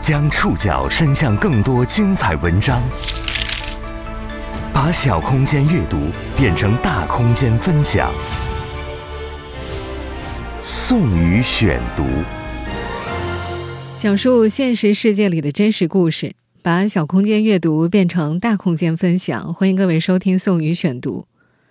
将触角伸向更多精彩文章，把小空间阅读变成大空间分享。宋宇选读，讲述现实世界里的真实故事，把小空间阅读变成大空间分享。欢迎各位收听宋宇选读。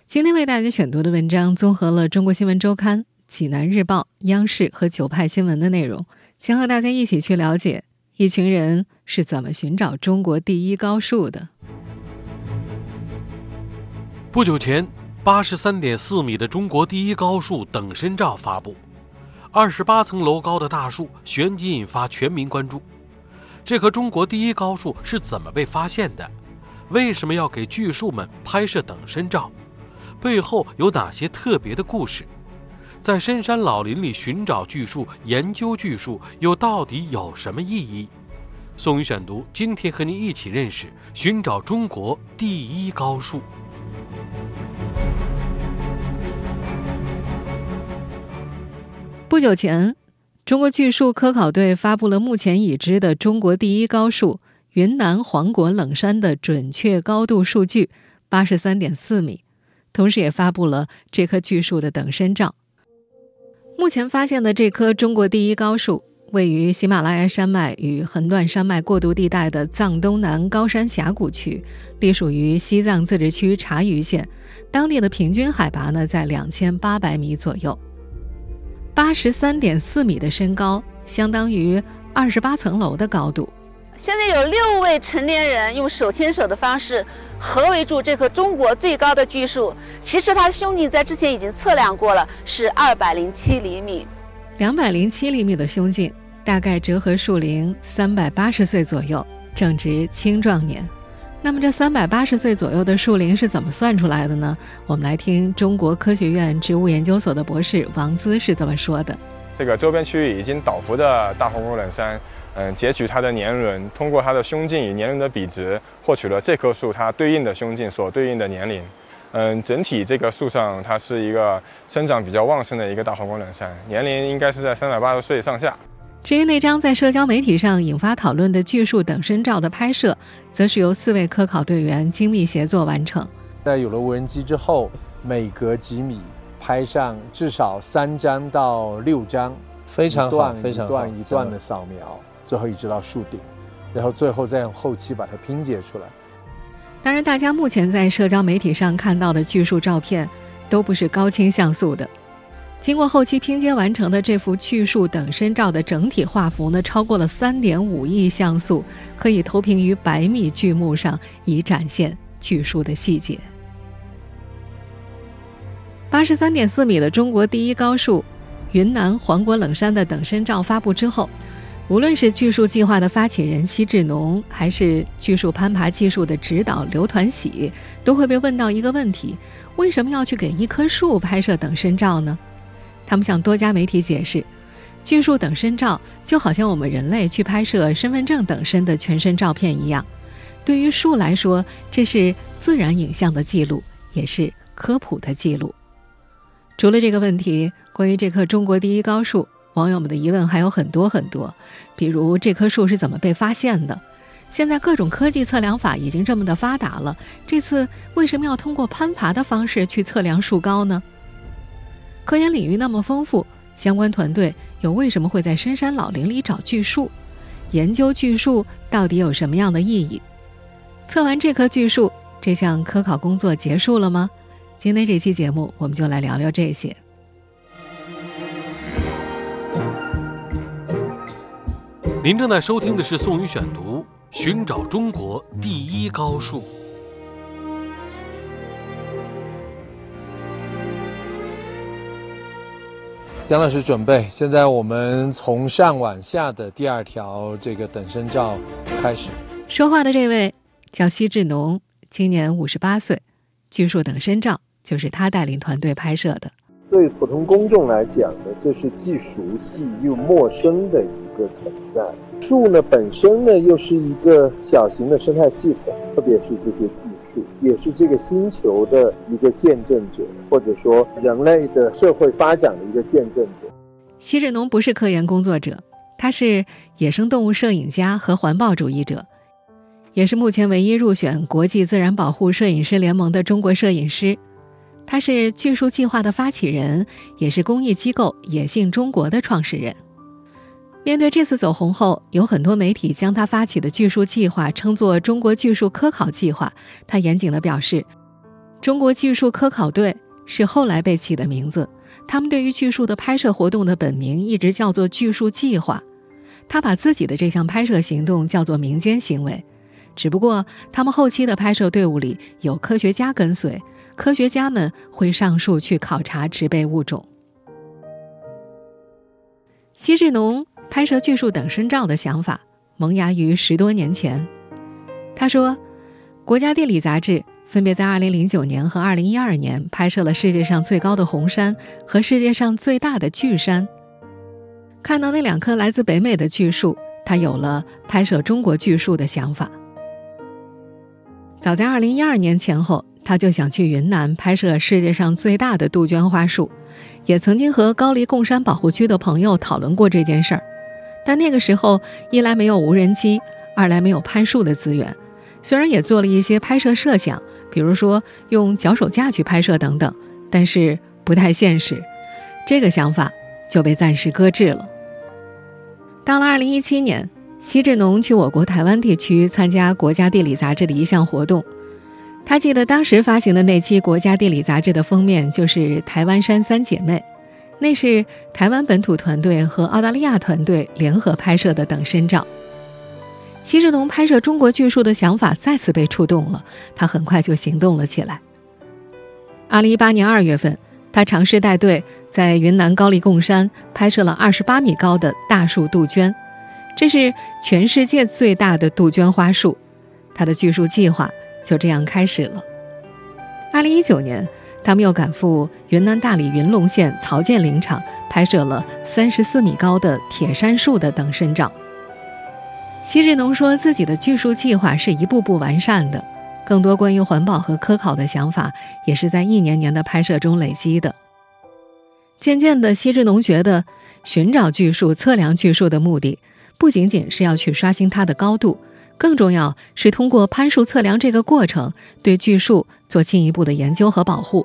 今天为大家选读的文章综合了《中国新闻周刊》、《济南日报》、央视和九派新闻的内容，将和大家一起去了解。一群人是怎么寻找中国第一高树的？不久前，八十三点四米的中国第一高树等身照发布，二十八层楼高的大树旋即引发全民关注。这棵中国第一高树是怎么被发现的？为什么要给巨树们拍摄等身照？背后有哪些特别的故事？在深山老林里寻找巨树、研究巨树，又到底有什么意义？宋宇选读，今天和您一起认识寻找中国第一高树。不久前，中国巨树科考队发布了目前已知的中国第一高树——云南黄果冷杉的准确高度数据，八十三点四米，同时也发布了这棵巨树的等身照。目前发现的这棵中国第一高树，位于喜马拉雅山脉与横断山脉过渡地带的藏东南高山峡谷区，隶属于西藏自治区察隅县，当地的平均海拔呢在两千八百米左右，八十三点四米的身高，相当于二十八层楼的高度。现在有六位成年人用手牵手的方式合围住这棵中国最高的巨树。其实它的胸径在之前已经测量过了，是二百零七厘米。两百零七厘米的胸径，大概折合树龄三百八十岁左右，正值青壮年。那么这三百八十岁左右的树龄是怎么算出来的呢？我们来听中国科学院植物研究所的博士王姿是怎么说的：这个周边区域已经倒伏的大红果冷杉，嗯，截取它的年轮，通过它的胸径与年轮的比值，获取了这棵树它对应的胸径所对应的年龄。嗯，整体这个树上它是一个生长比较旺盛的一个大黄果冷杉，年龄应该是在三百八十岁上下。至于那张在社交媒体上引发讨论的巨树等身照的拍摄，则是由四位科考队员精密协作完成。在有了无人机之后，每隔几米拍上至少三张到六张，非常好，非常一段一段的扫描，最后一直到树顶，然后最后再用后期把它拼接出来。当然，大家目前在社交媒体上看到的巨树照片，都不是高清像素的。经过后期拼接完成的这幅巨树等身照的整体画幅呢，超过了三点五亿像素，可以投屏于百米巨幕上，以展现巨树的细节。八十三点四米的中国第一高树——云南黄果冷杉的等身照发布之后。无论是巨树计划的发起人奚志农，还是巨树攀爬技术的指导刘团喜，都会被问到一个问题：为什么要去给一棵树拍摄等身照呢？他们向多家媒体解释，巨树等身照就好像我们人类去拍摄身份证等身的全身照片一样，对于树来说，这是自然影像的记录，也是科普的记录。除了这个问题，关于这棵中国第一高树。网友们的疑问还有很多很多，比如这棵树是怎么被发现的？现在各种科技测量法已经这么的发达了，这次为什么要通过攀爬的方式去测量树高呢？科研领域那么丰富，相关团队又为什么会在深山老林里找巨树？研究巨树到底有什么样的意义？测完这棵巨树，这项科考工作结束了吗？今天这期节目，我们就来聊聊这些。您正在收听的是《宋宇选读》，寻找中国第一高树。姜老师准备，现在我们从上往下的第二条这个等身照开始。说话的这位叫西志农，今年五十八岁，巨树等身照就是他带领团队拍摄的。对普通公众来讲呢，这是既熟悉又陌生的一个存在。树呢本身呢又是一个小型的生态系统，特别是这些巨树，也是这个星球的一个见证者，或者说人类的社会发展的一个见证者。西志农不是科研工作者，他是野生动物摄影家和环保主义者，也是目前唯一入选国际自然保护摄影师联盟的中国摄影师。他是巨树计划的发起人，也是公益机构“野性中国”的创始人。面对这次走红后，有很多媒体将他发起的巨树计划称作“中国巨树科考计划”。他严谨地表示：“中国巨树科考队是后来被起的名字，他们对于巨树的拍摄活动的本名一直叫做巨树计划。”他把自己的这项拍摄行动叫做民间行为，只不过他们后期的拍摄队伍里有科学家跟随，科学家们会上树去考察植被物种。西志农拍摄巨树等身照的想法萌芽于十多年前，他说：“国家地理杂志分别在2009年和2012年拍摄了世界上最高的红山和世界上最大的巨山。”看到那两棵来自北美的巨树，他有了拍摄中国巨树的想法。早在2012年前后，他就想去云南拍摄世界上最大的杜鹃花树，也曾经和高黎贡山保护区的朋友讨论过这件事儿。但那个时候，一来没有无人机，二来没有攀树的资源。虽然也做了一些拍摄设想，比如说用脚手架去拍摄等等，但是不太现实。这个想法。就被暂时搁置了。到了二零一七年，奚志农去我国台湾地区参加《国家地理》杂志的一项活动。他记得当时发行的那期《国家地理》杂志的封面就是台湾山三姐妹，那是台湾本土团队和澳大利亚团队联合拍摄的等身照。奚志农拍摄中国巨树的想法再次被触动了，他很快就行动了起来。二零一八年二月份。他尝试带队在云南高黎贡山拍摄了二十八米高的大树杜鹃，这是全世界最大的杜鹃花树。他的巨树计划就这样开始了。二零一九年，他们又赶赴云南大理云龙县曹建林场拍摄了三十四米高的铁杉树的等身照。奚志农说自己的巨树计划是一步步完善的。更多关于环保和科考的想法，也是在一年年的拍摄中累积的。渐渐的，奚志农觉得，寻找巨树、测量巨树的目的，不仅仅是要去刷新它的高度，更重要是通过攀树测量这个过程，对巨树做进一步的研究和保护。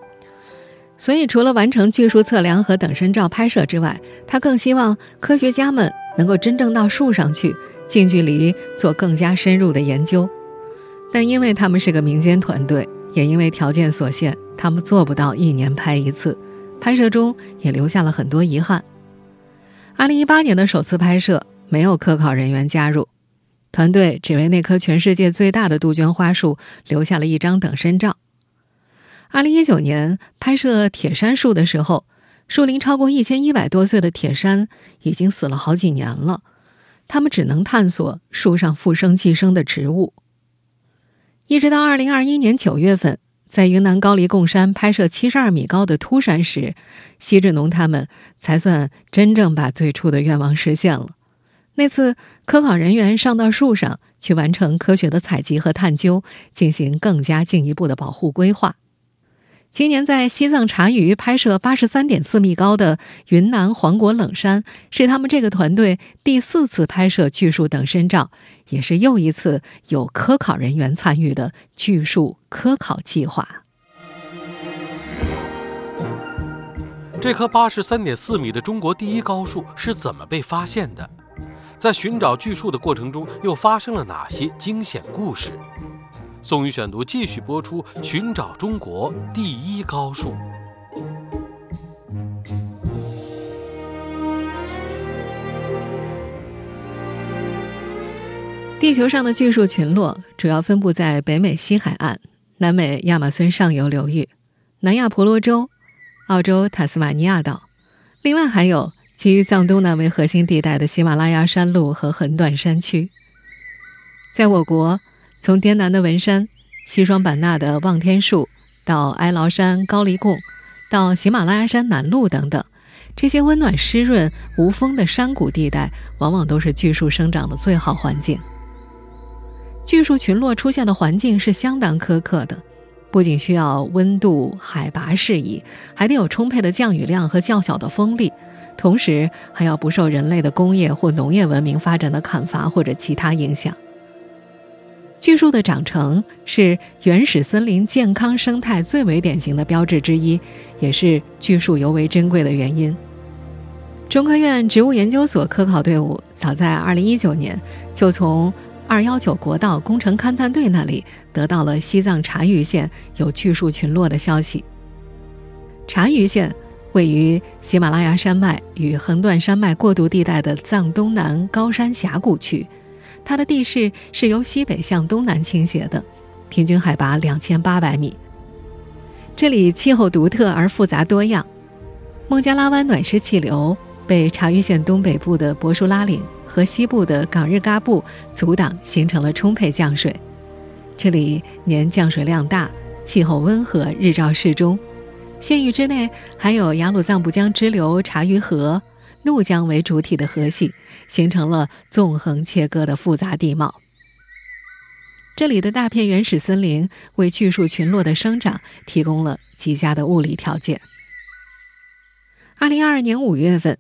所以，除了完成巨树测量和等身照拍摄之外，他更希望科学家们能够真正到树上去，近距离做更加深入的研究。但因为他们是个民间团队，也因为条件所限，他们做不到一年拍一次，拍摄中也留下了很多遗憾。二零一八年的首次拍摄没有科考人员加入，团队只为那棵全世界最大的杜鹃花树留下了一张等身照。二零一九年拍摄铁杉树的时候，树龄超过一千一百多岁的铁杉已经死了好几年了，他们只能探索树上复生寄生的植物。一直到二零二一年九月份，在云南高黎贡山拍摄七十二米高的秃山时，西志农他们才算真正把最初的愿望实现了。那次科考人员上到树上去完成科学的采集和探究，进行更加进一步的保护规划。今年在西藏茶余拍摄八十三点四米高的云南黄果冷山，是他们这个团队第四次拍摄巨树等身照，也是又一次有科考人员参与的巨树科考计划。这棵八十三点四米的中国第一高树是怎么被发现的？在寻找巨树的过程中，又发生了哪些惊险故事？宋宇选读继续播出，寻找中国第一高树。地球上的巨树群落主要分布在北美西海岸、南美亚马孙上游流域、南亚婆罗洲、澳洲塔斯马尼亚岛，另外还有基于藏东南为核心地带的喜马拉雅山路和横断山区。在我国。从滇南的文山、西双版纳的望天树，到哀牢山、高黎贡，到喜马拉雅山南麓等等，这些温暖湿润、无风的山谷地带，往往都是巨树生长的最好环境。巨树群落出现的环境是相当苛刻的，不仅需要温度、海拔适宜，还得有充沛的降雨量和较小的风力。同时还要不受人类的工业或农业文明发展的砍伐或者其他影响。巨树的长成是原始森林健康生态最为典型的标志之一，也是巨树尤为珍贵的原因。中科院植物研究所科考队伍早在2019年就从219国道工程勘探队那里得到了西藏察隅县有巨树群落的消息。察隅县位于喜马拉雅山脉与横断山脉过渡地带的藏东南高山峡谷区。它的地势是由西北向东南倾斜的，平均海拔两千八百米。这里气候独特而复杂多样，孟加拉湾暖湿气流被察隅县东北部的柏树拉岭和西部的冈日嘎布阻挡，形成了充沛降水。这里年降水量大，气候温和，日照适中。县域之内还有雅鲁藏布江支流察隅河。怒江为主体的河系，形成了纵横切割的复杂地貌。这里的大片原始森林为巨树群落的生长提供了极佳的物理条件。二零二二年五月份，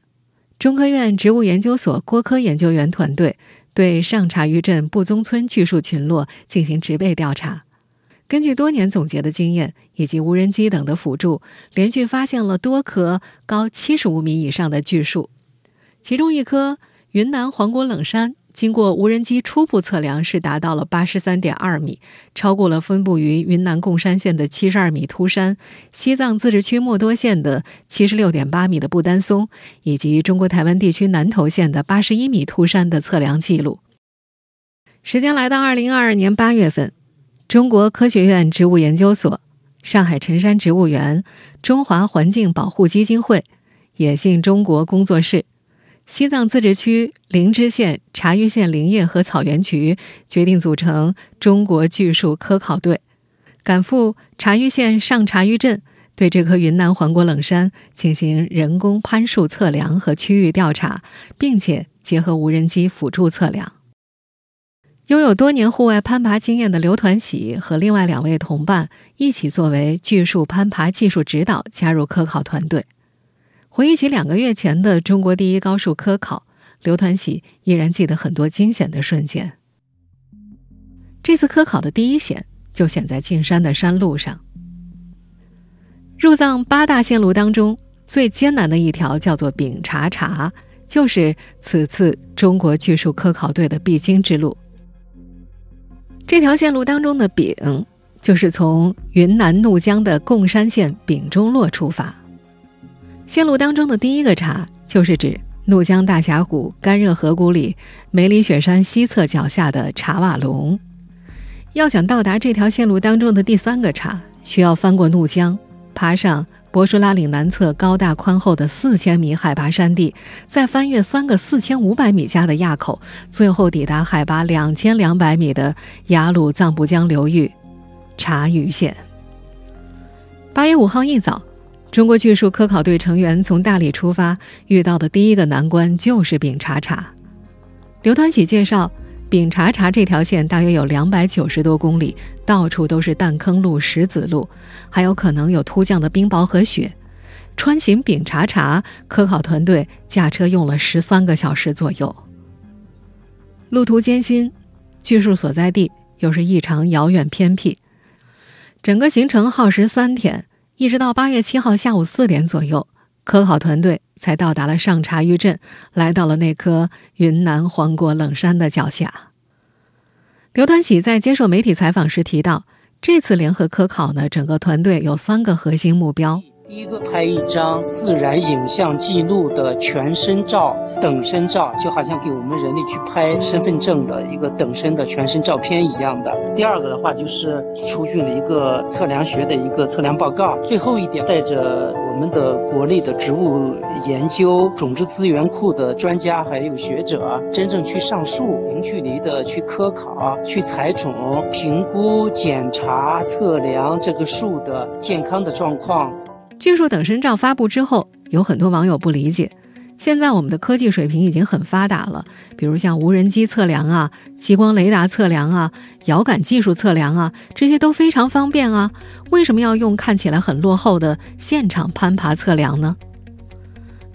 中科院植物研究所郭科研究员团队对上察隅镇布宗村巨树群落进行植被调查。根据多年总结的经验以及无人机等的辅助，连续发现了多棵高七十五米以上的巨树。其中一棵云南黄果冷杉，经过无人机初步测量是达到了八十三点二米，超过了分布于云南贡山县的七十二米秃山、西藏自治区墨多县的七十六点八米的不丹松，以及中国台湾地区南投县的八十一米秃山的测量记录。时间来到二零二二年八月份，中国科学院植物研究所、上海辰山植物园、中华环境保护基金会、野性中国工作室。西藏自治区林芝县察隅县林业和草原局决定组成中国巨树科考队，赶赴察隅县上察隅镇，对这棵云南黄果冷杉进行人工攀树测量和区域调查，并且结合无人机辅助测量。拥有多年户外攀爬经验的刘团喜和另外两位同伴一起作为巨树攀爬技术指导加入科考团队。回忆起两个月前的中国第一高数科考，刘团喜依然记得很多惊险的瞬间。这次科考的第一险就险在进山的山路上。入藏八大线路当中最艰难的一条叫做丙察察，就是此次中国巨树科考队的必经之路。这条线路当中的丙，就是从云南怒江的贡山县丙中洛出发。线路当中的第一个茶，就是指怒江大峡谷干热河谷里梅里雪山西侧脚下的茶瓦龙。要想到达这条线路当中的第三个茶，需要翻过怒江，爬上博舒拉岭南侧高大宽厚的四千米海拔山地，再翻越三个四千五百米加的垭口，最后抵达海拔两千两百米的雅鲁藏布江流域察隅县。八月五号一早。中国巨树科考队成员从大理出发，遇到的第一个难关就是丙察察。刘团喜介绍，丙察察这条线大约有两百九十多公里，到处都是弹坑路、石子路，还有可能有突降的冰雹和雪。穿行丙察察，科考团队驾车用了十三个小时左右。路途艰辛，巨树所在地又是异常遥远偏僻，整个行程耗时三天。一直到八月七号下午四点左右，科考团队才到达了上茶峪镇，来到了那棵云南黄果冷杉的脚下。刘团喜在接受媒体采访时提到，这次联合科考呢，整个团队有三个核心目标。第一个拍一张自然影像记录的全身照、等身照，就好像给我们人类去拍身份证的一个等身的全身照片一样的。第二个的话就是出具了一个测量学的一个测量报告。最后一点，带着我们的国内的植物研究种子资源库的专家还有学者，真正去上树，零距离的去科考、去采种、评估、检查、测量这个树的健康的状况。巨树等身照发布之后，有很多网友不理解。现在我们的科技水平已经很发达了，比如像无人机测量啊、激光雷达测量啊、遥感技术测量啊，这些都非常方便啊。为什么要用看起来很落后的现场攀爬测量呢？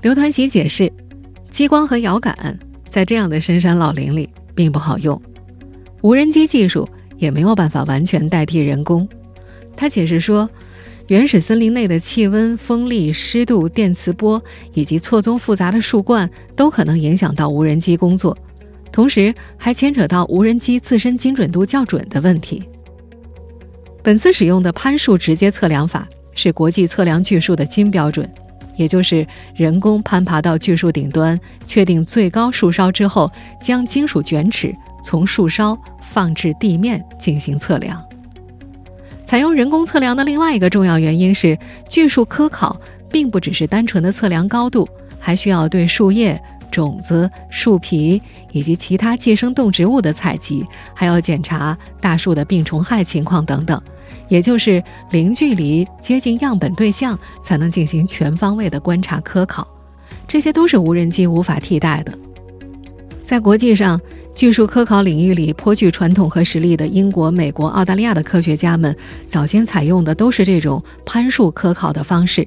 刘团喜解释，激光和遥感在这样的深山老林里并不好用，无人机技术也没有办法完全代替人工。他解释说，原始森林内的气温、风力、湿度、电磁波以及错综复杂的树冠都可能影响到无人机工作，同时还牵扯到无人机自身精准度较准的问题。本次使用的攀树直接测量法是国际测量巨树的金标准。也就是人工攀爬到巨树顶端，确定最高树梢之后，将金属卷尺从树梢放置地面进行测量。采用人工测量的另外一个重要原因是，巨树科考并不只是单纯的测量高度，还需要对树叶、种子、树皮以及其他寄生动植物的采集，还要检查大树的病虫害情况等等。也就是零距离接近样本对象，才能进行全方位的观察科考，这些都是无人机无法替代的。在国际上，巨树科考领域里颇具传统和实力的英国、美国、澳大利亚的科学家们，早先采用的都是这种攀树科考的方式。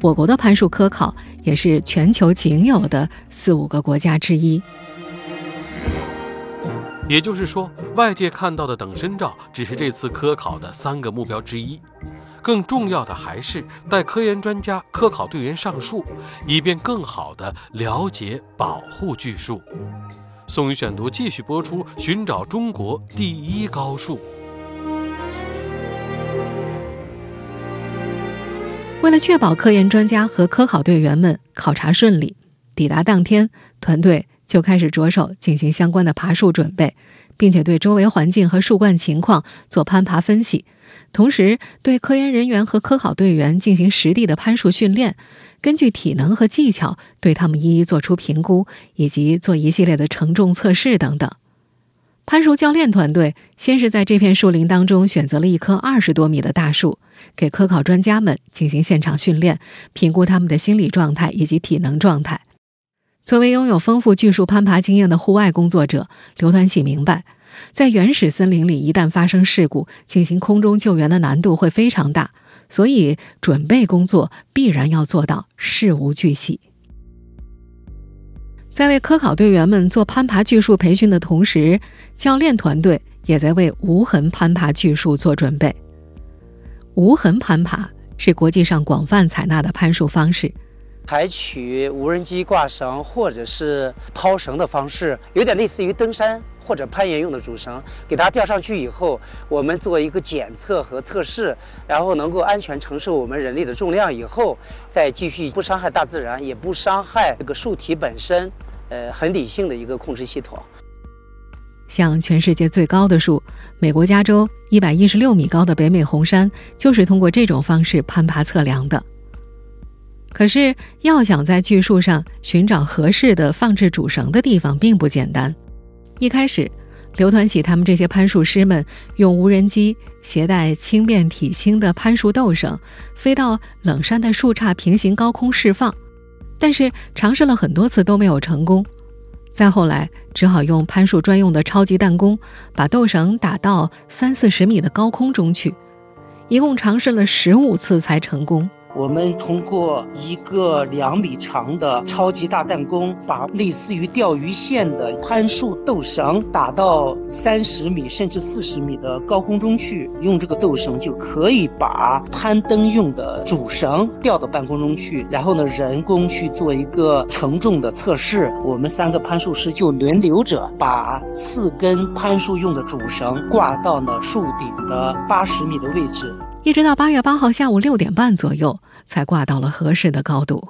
我国的攀树科考也是全球仅有的四五个国家之一。也就是说，外界看到的等身照只是这次科考的三个目标之一，更重要的还是带科研专家、科考队员上树，以便更好地了解、保护巨树。宋宇选读继续播出，寻找中国第一高树。为了确保科研专家和科考队员们考察顺利，抵达当天，团队。就开始着手进行相关的爬树准备，并且对周围环境和树冠情况做攀爬分析，同时对科研人员和科考队员进行实地的攀树训练，根据体能和技巧对他们一一做出评估，以及做一系列的承重测试等等。攀树教练团队先是在这片树林当中选择了一棵二十多米的大树，给科考专家们进行现场训练，评估他们的心理状态以及体能状态。作为拥有丰富巨树攀爬经验的户外工作者，刘团喜明白，在原始森林里，一旦发生事故，进行空中救援的难度会非常大，所以准备工作必然要做到事无巨细。在为科考队员们做攀爬巨树培训的同时，教练团队也在为无痕攀爬巨树做准备。无痕攀爬是国际上广泛采纳的攀树方式。采取无人机挂绳或者是抛绳的方式，有点类似于登山或者攀岩用的主绳，给它吊上去以后，我们做一个检测和测试，然后能够安全承受我们人力的重量以后，再继续不伤害大自然，也不伤害这个树体本身，呃，很理性的一个控制系统。像全世界最高的树，美国加州一百一十六米高的北美红杉，就是通过这种方式攀爬测量的。可是，要想在巨树上寻找合适的放置主绳的地方，并不简单。一开始，刘团喜他们这些攀树师们用无人机携带轻便体轻的攀树斗绳，飞到冷杉的树杈平行高空释放，但是尝试了很多次都没有成功。再后来，只好用攀树专用的超级弹弓，把斗绳打到三四十米的高空中去，一共尝试了十五次才成功。我们通过一个两米长的超级大弹弓，把类似于钓鱼线的攀树斗绳打到三十米甚至四十米的高空中去，用这个斗绳就可以把攀登用的主绳吊到半空中去，然后呢，人工去做一个承重的测试。我们三个攀树师就轮流着把四根攀树用的主绳挂到了树顶的八十米的位置。一直到八月八号下午六点半左右，才挂到了合适的高度。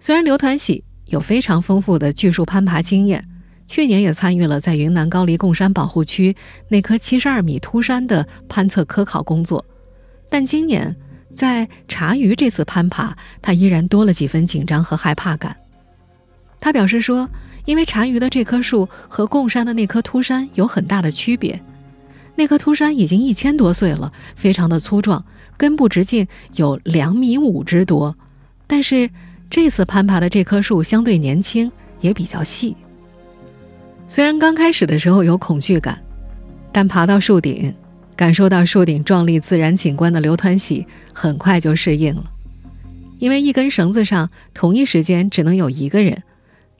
虽然刘团喜有非常丰富的巨树攀爬经验，去年也参与了在云南高黎贡山保护区那棵七十二米秃山的攀测科考工作，但今年在茶余这次攀爬，他依然多了几分紧张和害怕感。他表示说：“因为茶余的这棵树和贡山的那棵秃山有很大的区别。”那棵秃山已经一千多岁了，非常的粗壮，根部直径有两米五之多。但是这次攀爬的这棵树相对年轻，也比较细。虽然刚开始的时候有恐惧感，但爬到树顶，感受到树顶壮丽自然景观的刘团喜很快就适应了。因为一根绳子上同一时间只能有一个人。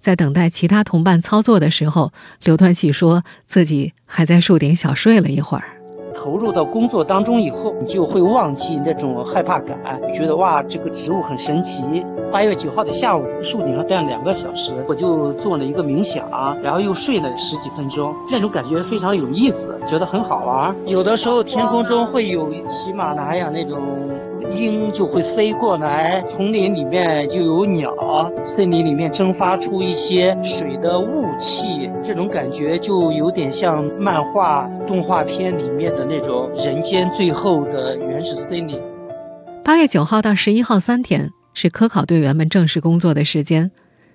在等待其他同伴操作的时候，刘端喜说自己还在树顶小睡了一会儿。投入到工作当中以后，你就会忘记那种害怕感，觉得哇，这个植物很神奇。八月九号的下午，树顶上待了两个小时，我就做了一个冥想，然后又睡了十几分钟，那种感觉非常有意思，觉得很好玩。有的时候天空中会有喜马拉雅那种。鹰就会飞过来，丛林里面就有鸟，森林里面蒸发出一些水的雾气，这种感觉就有点像漫画动画片里面的那种人间最后的原始森林。八月九号到十一号三天是科考队员们正式工作的时间，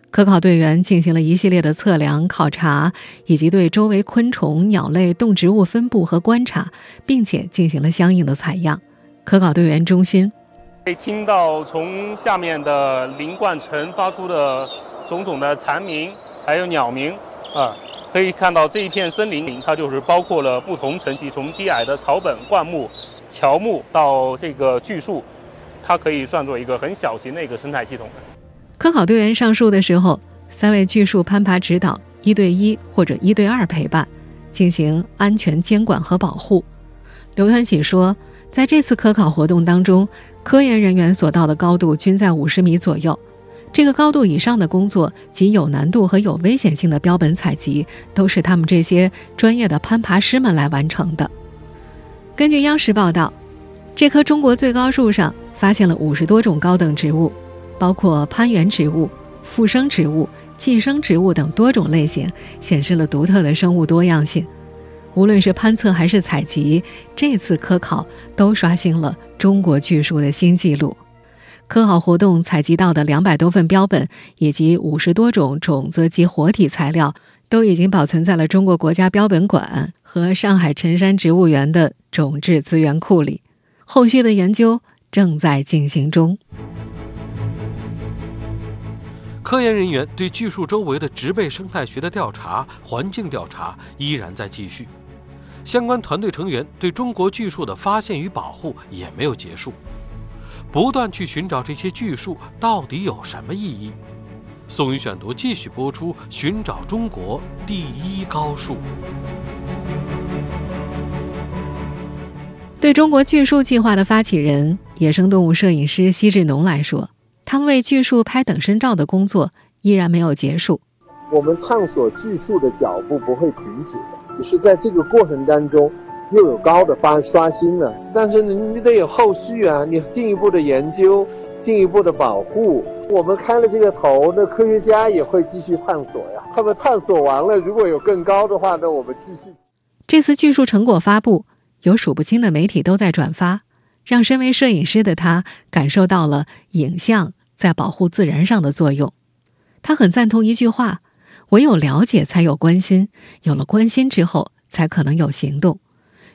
科考队员进行了一系列的测量、考察，以及对周围昆虫、鸟类、动植物分布和观察，并且进行了相应的采样。科考队员中心可以听到从下面的林冠城发出的种种的蝉鸣，还有鸟鸣啊，可以看到这一片森林里，它就是包括了不同层级，从低矮的草本、灌木、乔木到这个巨树，它可以算作一个很小型的一个生态系统。科考队员上树的时候，三位巨树攀爬指导，一对一或者一对二陪伴，进行安全监管和保护。刘团喜说。在这次科考活动当中，科研人员所到的高度均在五十米左右。这个高度以上的工作及有难度和有危险性的标本采集，都是他们这些专业的攀爬师们来完成的。根据央视报道，这棵中国最高树上发现了五十多种高等植物，包括攀援植物、附生植物、寄生植物等多种类型，显示了独特的生物多样性。无论是攀测还是采集，这次科考都刷新了中国巨树的新纪录。科考活动采集到的两百多份标本以及五十多种种子及活体材料，都已经保存在了中国国家标本馆和上海辰山植物园的种质资源库里。后续的研究正在进行中。科研人员对巨树周围的植被生态学的调查、环境调查依然在继续。相关团队成员对中国巨树的发现与保护也没有结束，不断去寻找这些巨树到底有什么意义。宋宇选读继续播出，寻找中国第一高树。对中国巨树计划的发起人、野生动物摄影师奚志农来说，他们为巨树拍等身照的工作依然没有结束。我们探索巨树的脚步不会停止的。只是在这个过程当中，又有高的发刷新了，但是你你得有后续啊，你进一步的研究，进一步的保护。我们开了这个头，那科学家也会继续探索呀。他们探索完了，如果有更高的话，那我们继续。这次巨树成果发布，有数不清的媒体都在转发，让身为摄影师的他感受到了影像在保护自然上的作用。他很赞同一句话。唯有了解，才有关心；有了关心之后，才可能有行动。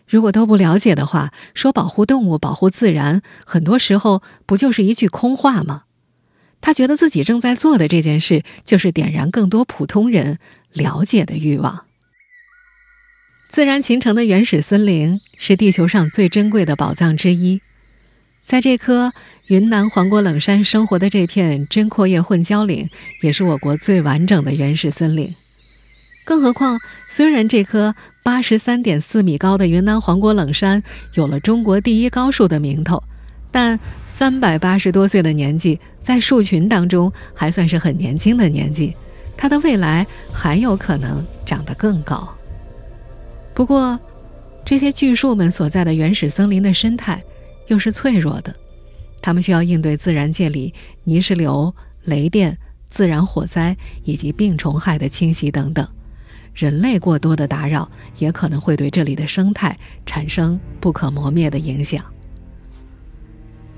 如果都不了解的话，说保护动物、保护自然，很多时候不就是一句空话吗？他觉得自己正在做的这件事，就是点燃更多普通人了解的欲望。自然形成的原始森林是地球上最珍贵的宝藏之一，在这棵。云南黄果冷山生活的这片针阔叶混交岭，也是我国最完整的原始森林。更何况，虽然这棵八十三点四米高的云南黄果冷山有了“中国第一高树”的名头，但三百八十多岁的年纪，在树群当中还算是很年轻的年纪。它的未来还有可能长得更高。不过，这些巨树们所在的原始森林的生态又是脆弱的。他们需要应对自然界里泥石流、雷电、自然火灾以及病虫害的侵袭等等，人类过多的打扰也可能会对这里的生态产生不可磨灭的影响。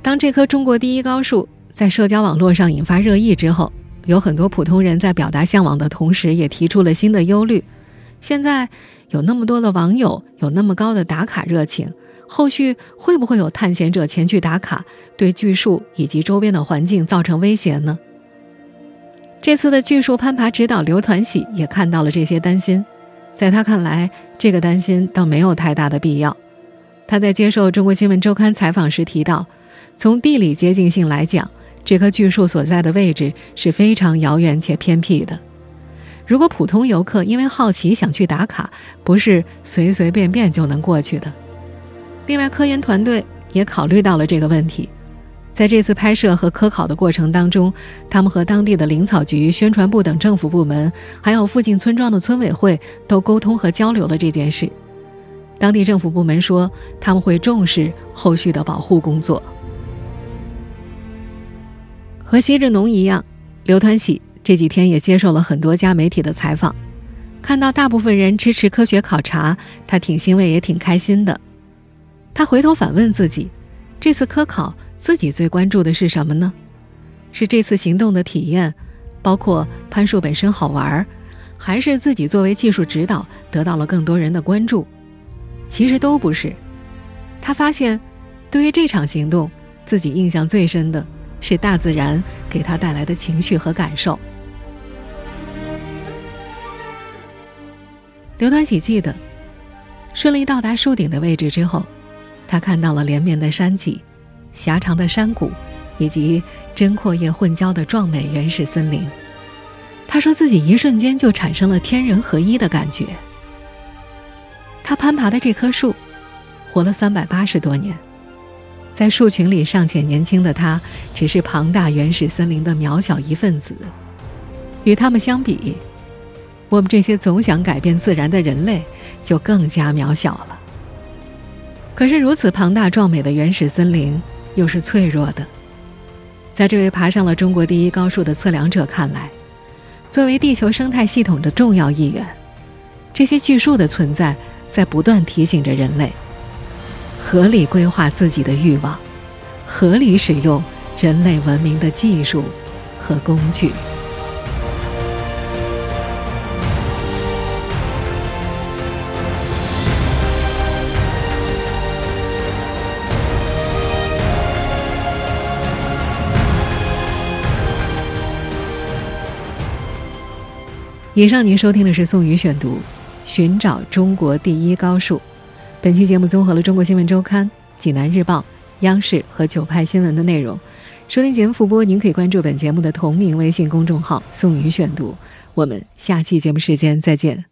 当这棵中国第一高树在社交网络上引发热议之后，有很多普通人在表达向往的同时，也提出了新的忧虑：现在有那么多的网友，有那么高的打卡热情。后续会不会有探险者前去打卡，对巨树以及周边的环境造成威胁呢？这次的巨树攀爬指导刘团喜也看到了这些担心，在他看来，这个担心倒没有太大的必要。他在接受中国新闻周刊采访时提到，从地理接近性来讲，这棵巨树所在的位置是非常遥远且偏僻的。如果普通游客因为好奇想去打卡，不是随随便便就能过去的。另外，科研团队也考虑到了这个问题，在这次拍摄和科考的过程当中，他们和当地的林草局、宣传部等政府部门，还有附近村庄的村委会都沟通和交流了这件事。当地政府部门说，他们会重视后续的保护工作。和西志农一样，刘团喜这几天也接受了很多家媒体的采访。看到大部分人支持科学考察，他挺欣慰也挺开心的。他回头反问自己：这次科考自己最关注的是什么呢？是这次行动的体验，包括攀树本身好玩，还是自己作为技术指导得到了更多人的关注？其实都不是。他发现，对于这场行动，自己印象最深的。是大自然给他带来的情绪和感受。刘端喜记得，顺利到达树顶的位置之后，他看到了连绵的山脊、狭长的山谷，以及针阔叶混交的壮美原始森林。他说自己一瞬间就产生了天人合一的感觉。他攀爬的这棵树，活了三百八十多年。在树群里尚且年轻的他，只是庞大原始森林的渺小一份子。与他们相比，我们这些总想改变自然的人类就更加渺小了。可是，如此庞大壮美的原始森林又是脆弱的。在这位爬上了中国第一高树的测量者看来，作为地球生态系统的重要一员，这些巨树的存在在不断提醒着人类。合理规划自己的欲望，合理使用人类文明的技术和工具。以上您收听的是宋宇选读《寻找中国第一高树》。本期节目综合了《中国新闻周刊》《济南日报》、央视和九派新闻的内容。收听节目复播，您可以关注本节目的同名微信公众号“宋宇选读”。我们下期节目时间再见。